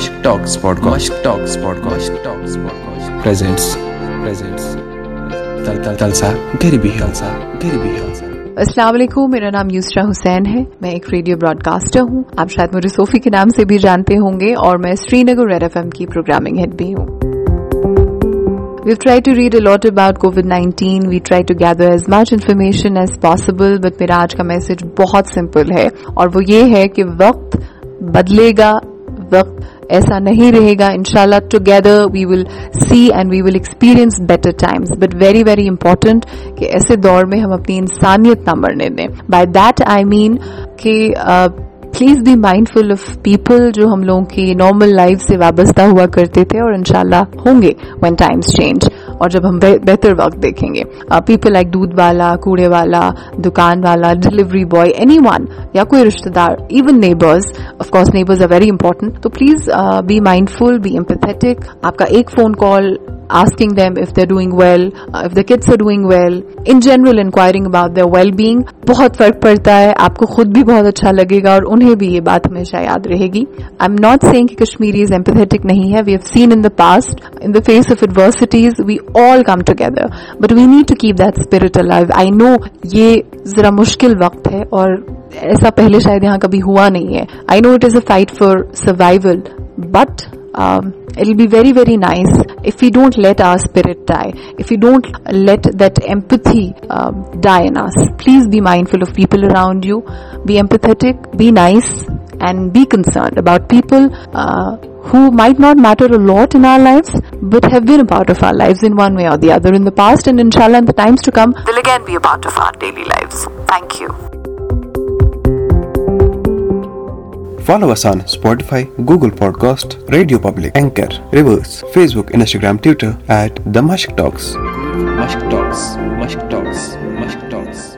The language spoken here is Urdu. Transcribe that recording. ٹاکس talks talks pod pod pod presents presents السلام علیکم میرا نام یوسرا حسین ہے میں ایک ریڈیو براڈ کاسٹر ہوں آپ شاید مجھے صوفی کے نام سے بھی جانتے ہوں گے اور میں Srinagar Red F M کی پروگرامنگ ہیڈ بھی ہوں we try to read a lot about Covid nineteen we try to gather as much information as possible but میرا آج کا میسج بہت سمپل ہے اور وہ یہ ہے کہ وقت بدلے گا وقت ایسا نہیں رہے گا ان شاء اللہ together we will see and we will experience better times but very very important کہ ایسے دور میں ہم اپنی انسانیت نہ مرنے دیں by that I mean please be mindful of people جو ہم لوگوں کی نارمل لائف سے وابستہ ہوا کرتے تھے اور ان شاء اللہ ہوں گے ون ٹائمس چینج اور جب ہم بہتر وقت دیکھیں گے پیپل uh, لائک دودھ والا کوڑے والا دکان والا ڈلیوری بوائے اینی ون یا کوئی رشتے دار even neighbours of course neighbours are very important تو please be mindful be empathetic آپ کا ایک phone call asking them if if they're doing doing well, well, uh, the kids are in general inquiring about their well-being بہت فرق پڑتا ہے آپ کو خود بھی بہت اچھا لگے گا اور انہیں بھی یہ بات ہمیشہ یاد رہے گی I am not saying is empathic نہیں ہے we have seen in the past in the face of adversities we all come together but we need to keep that spirit alive I know یہ ذرا مشکل وقت ہے اور ایسا پہلے شاید یہاں کبھی ہوا نہیں ہے I know it is a fight for survival but be very very nice if you don't let our spirit die if you don't let that empathy die and please be mindful of people around you be empathic be nice and be concerned about people who might not matter lot in our life what ویئنٹ آف آر لائف پاسٹالی فالو آسان Spotify Google podcast radio public anchor ریورس Facebook Instagram Twitter at the Mushk talks